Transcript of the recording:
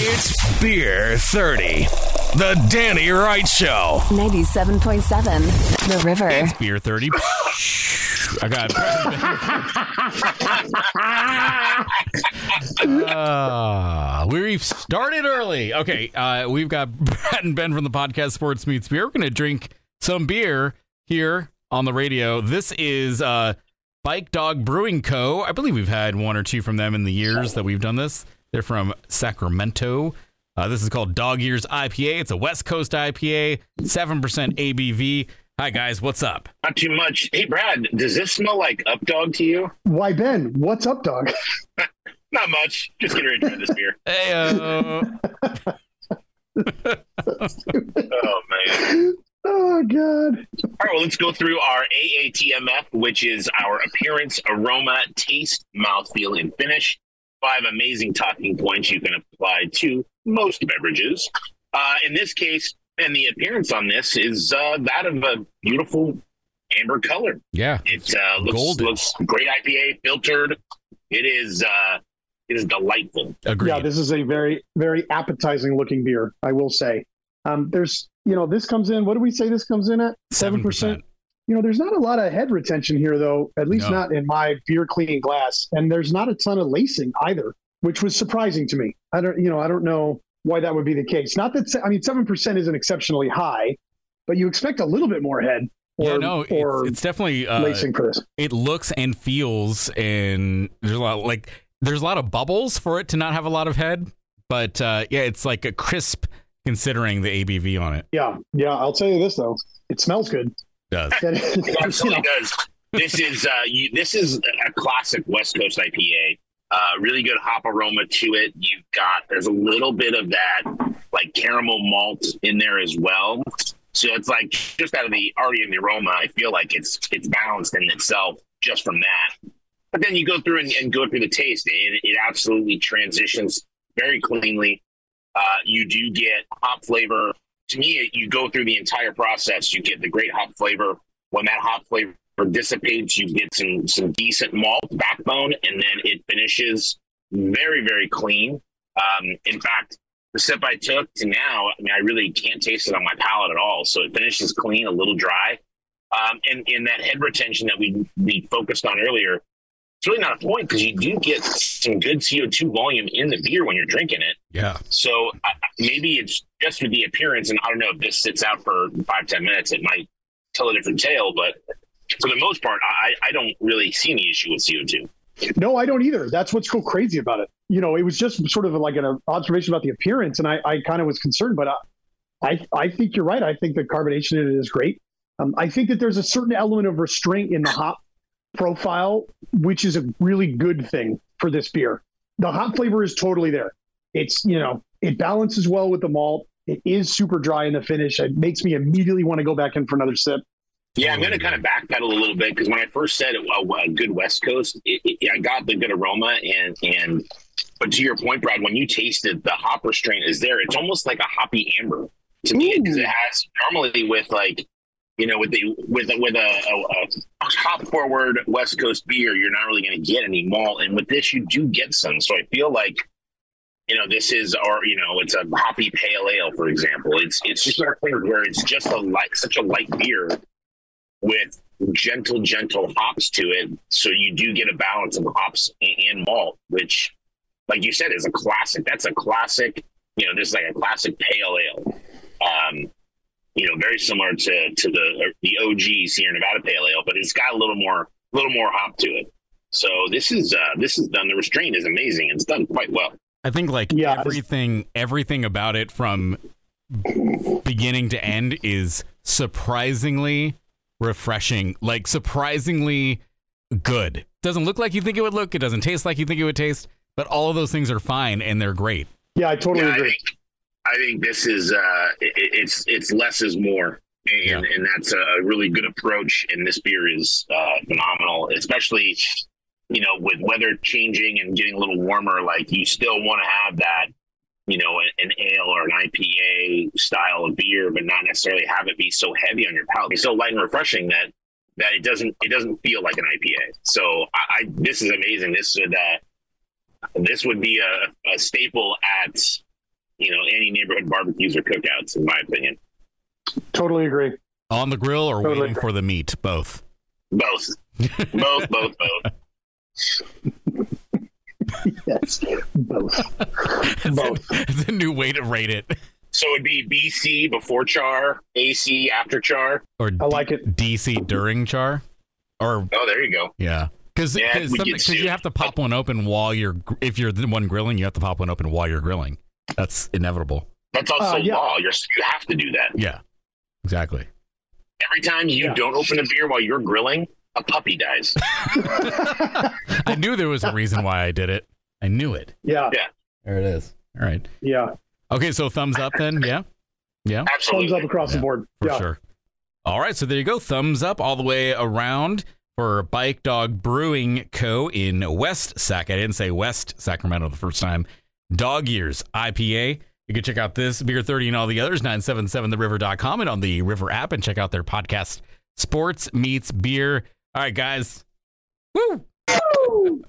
It's Beer 30, the Danny Wright Show. 97.7 The River. It's beer 30. I got uh, we've started early. Okay, uh, we've got Brad and Ben from the podcast Sports Meets Beer. We're going to drink some beer here on the radio. This is uh, Bike Dog Brewing Co. I believe we've had one or two from them in the years that we've done this. They're from Sacramento. Uh, this is called Dog Years IPA. It's a West Coast IPA, 7% ABV. Hi, guys. What's up? Not too much. Hey, Brad, does this smell like Up Dog to you? Why, Ben? What's up, dog? Not much. Just get ready to try this beer. Hey, uh, Oh, man. Oh, God. All right, well, let's go through our AATMF, which is our appearance, aroma, taste, mouthfeel, and finish. Five amazing talking points you can apply to most beverages. Uh, in this case, and the appearance on this is uh, that of a beautiful amber color. yeah. It uh, looks, Golden. looks great IPA, filtered. It is uh, it is delightful. Agreed. Yeah, this is a very, very appetizing looking beer, I will say. Um, there's, you know, this comes in, what do we say this comes in at? 7%. You know, there's not a lot of head retention here, though, at least No. not in my beer cleaning glass. And there's not a ton of lacing either, which was surprising to me. I don't, you know, I don't know why that would be the case. Not that, I mean, 7% isn't exceptionally high, but you expect a little bit more head or, yeah, no, or it's, it's definitely uh, lacing for this. it looks and feels and there's a lot like there's a lot of bubbles for it to not have a lot of head, but uh, yeah, it's like a crisp considering the ABV on it. Yeah. Yeah. I'll tell you this, though. It smells good. Does It you absolutely know, does. This is uh, you, this is a classic West Coast IPA. Uh, really good hop aroma to it. You've got there's a little bit of that like caramel malt in there as well. So it's like just out of the already in the aroma, I feel like it's it's balanced in itself just from that. But then you go through and, and go through the taste, it, it absolutely transitions very cleanly. Uh, you do get hop flavor. To me, you go through the entire process. You get the great hop flavor. When that hop flavor dissipates, you get some some decent malt backbone, and then it finishes very very clean. Um, in fact, the sip I took to now, I mean, I really can't taste it on my palate at all. So it finishes clean, a little dry, um, and in that head retention that we we focused on earlier. It's really not a point because you do get some good CO2 volume in the beer when you're drinking it. Yeah. So I I- maybe it's just with the appearance, and I don't know if this sits out for five ten minutes, it might tell a different tale. But for the most part, I, I don't really see any issue with CO two. No, I don't either. That's what's so crazy about it. You know, it was just sort of like an observation about the appearance, and I, I kind of was concerned, but I, I, I think you're right. I think the carbonation in it is great. Um, I think that there's a certain element of restraint in the hop profile, which is a really good thing for this beer. The hop flavor is totally there. It's you know, it balances well with the malt. It is super dry in the finish. It makes me immediately want to go back in for another sip. Yeah, I'm going to kind of backpedal a little bit because when I first said it, a, a good West Coast, it, it, I got the good aroma and and. But to your point, Brad, when you taste it, the hop restraint is there. It's almost like a hoppy amber to me because it has normally with like you know with the with with a, a, a hop forward West Coast beer, you're not really going to get any malt, and with this, you do get some. So I feel like you know this is our, you know it's a hoppy pale ale, for example. It's it's just those things where it's just a light such a light beer with gentle, gentle hops to it. So you do get a balance of hops and, and malt, which, like you said, is a classic. That's a classic. You know, this is like a classic pale ale. Um, you know, very similar to to the the OG Sierra Nevada Pale Ale, but it's got a little more a little more hop to it. So this is uh this is done. The restraint is amazing. It's done quite well. I think like Yeah, everything everything about it from beginning to end is surprisingly refreshing, like surprisingly good. Doesn't look like you think it would look, it doesn't taste like you think it would taste, but all of those things are fine and they're great. Yeah, I totally Yeah, I agree. think I think this is uh, it, it's it's less is more, and, Yeah. and that's a really good approach. And this beer is uh, phenomenal, especially you know with weather changing and getting a little warmer. Like you still want to have that, you know, an ale or an IPA style of beer, but not necessarily have it be so heavy on your palate. It's so light and refreshing that that it doesn't it doesn't feel like an IPA. So I, I this is amazing. This would uh, this would be a, a staple at you know any neighborhood barbecues or cookouts, in my opinion. Totally agree. On the grill or Totally waiting agree. for the meat? Both. Both, both, both, both. Yes, both. Both. it's a new way to rate it. So it'd be BC before char, AC after char. Or I like it. DC during char. Or Oh, there you go. yeah. Because Yeah, you have to pop one open while you're if you're the one grilling, you have to pop one open while you're grilling. That's inevitable. That's also Uh, yeah. law. You're, you have to do that. Yeah. Exactly. Every time you Yeah. don't open a beer while you're grilling, a puppy dies. I knew there was a reason why I did it. I knew it. yeah, Yeah. There it is. All right. yeah. Okay, so thumbs up then. Yeah. Yeah. Absolutely. Thumbs up across Yeah, the board. For yeah. sure. All right, so there you go. Thumbs up all the way around for Bike Dog Brewing Co. in West Sac. I didn't say West Sacramento the first time. Dog Years IPA. You can check out this, Beer 30, and all the others, 977theriver.com and on the River app, and check out their podcast, Sports Meets Beer. All right, guys. Woo!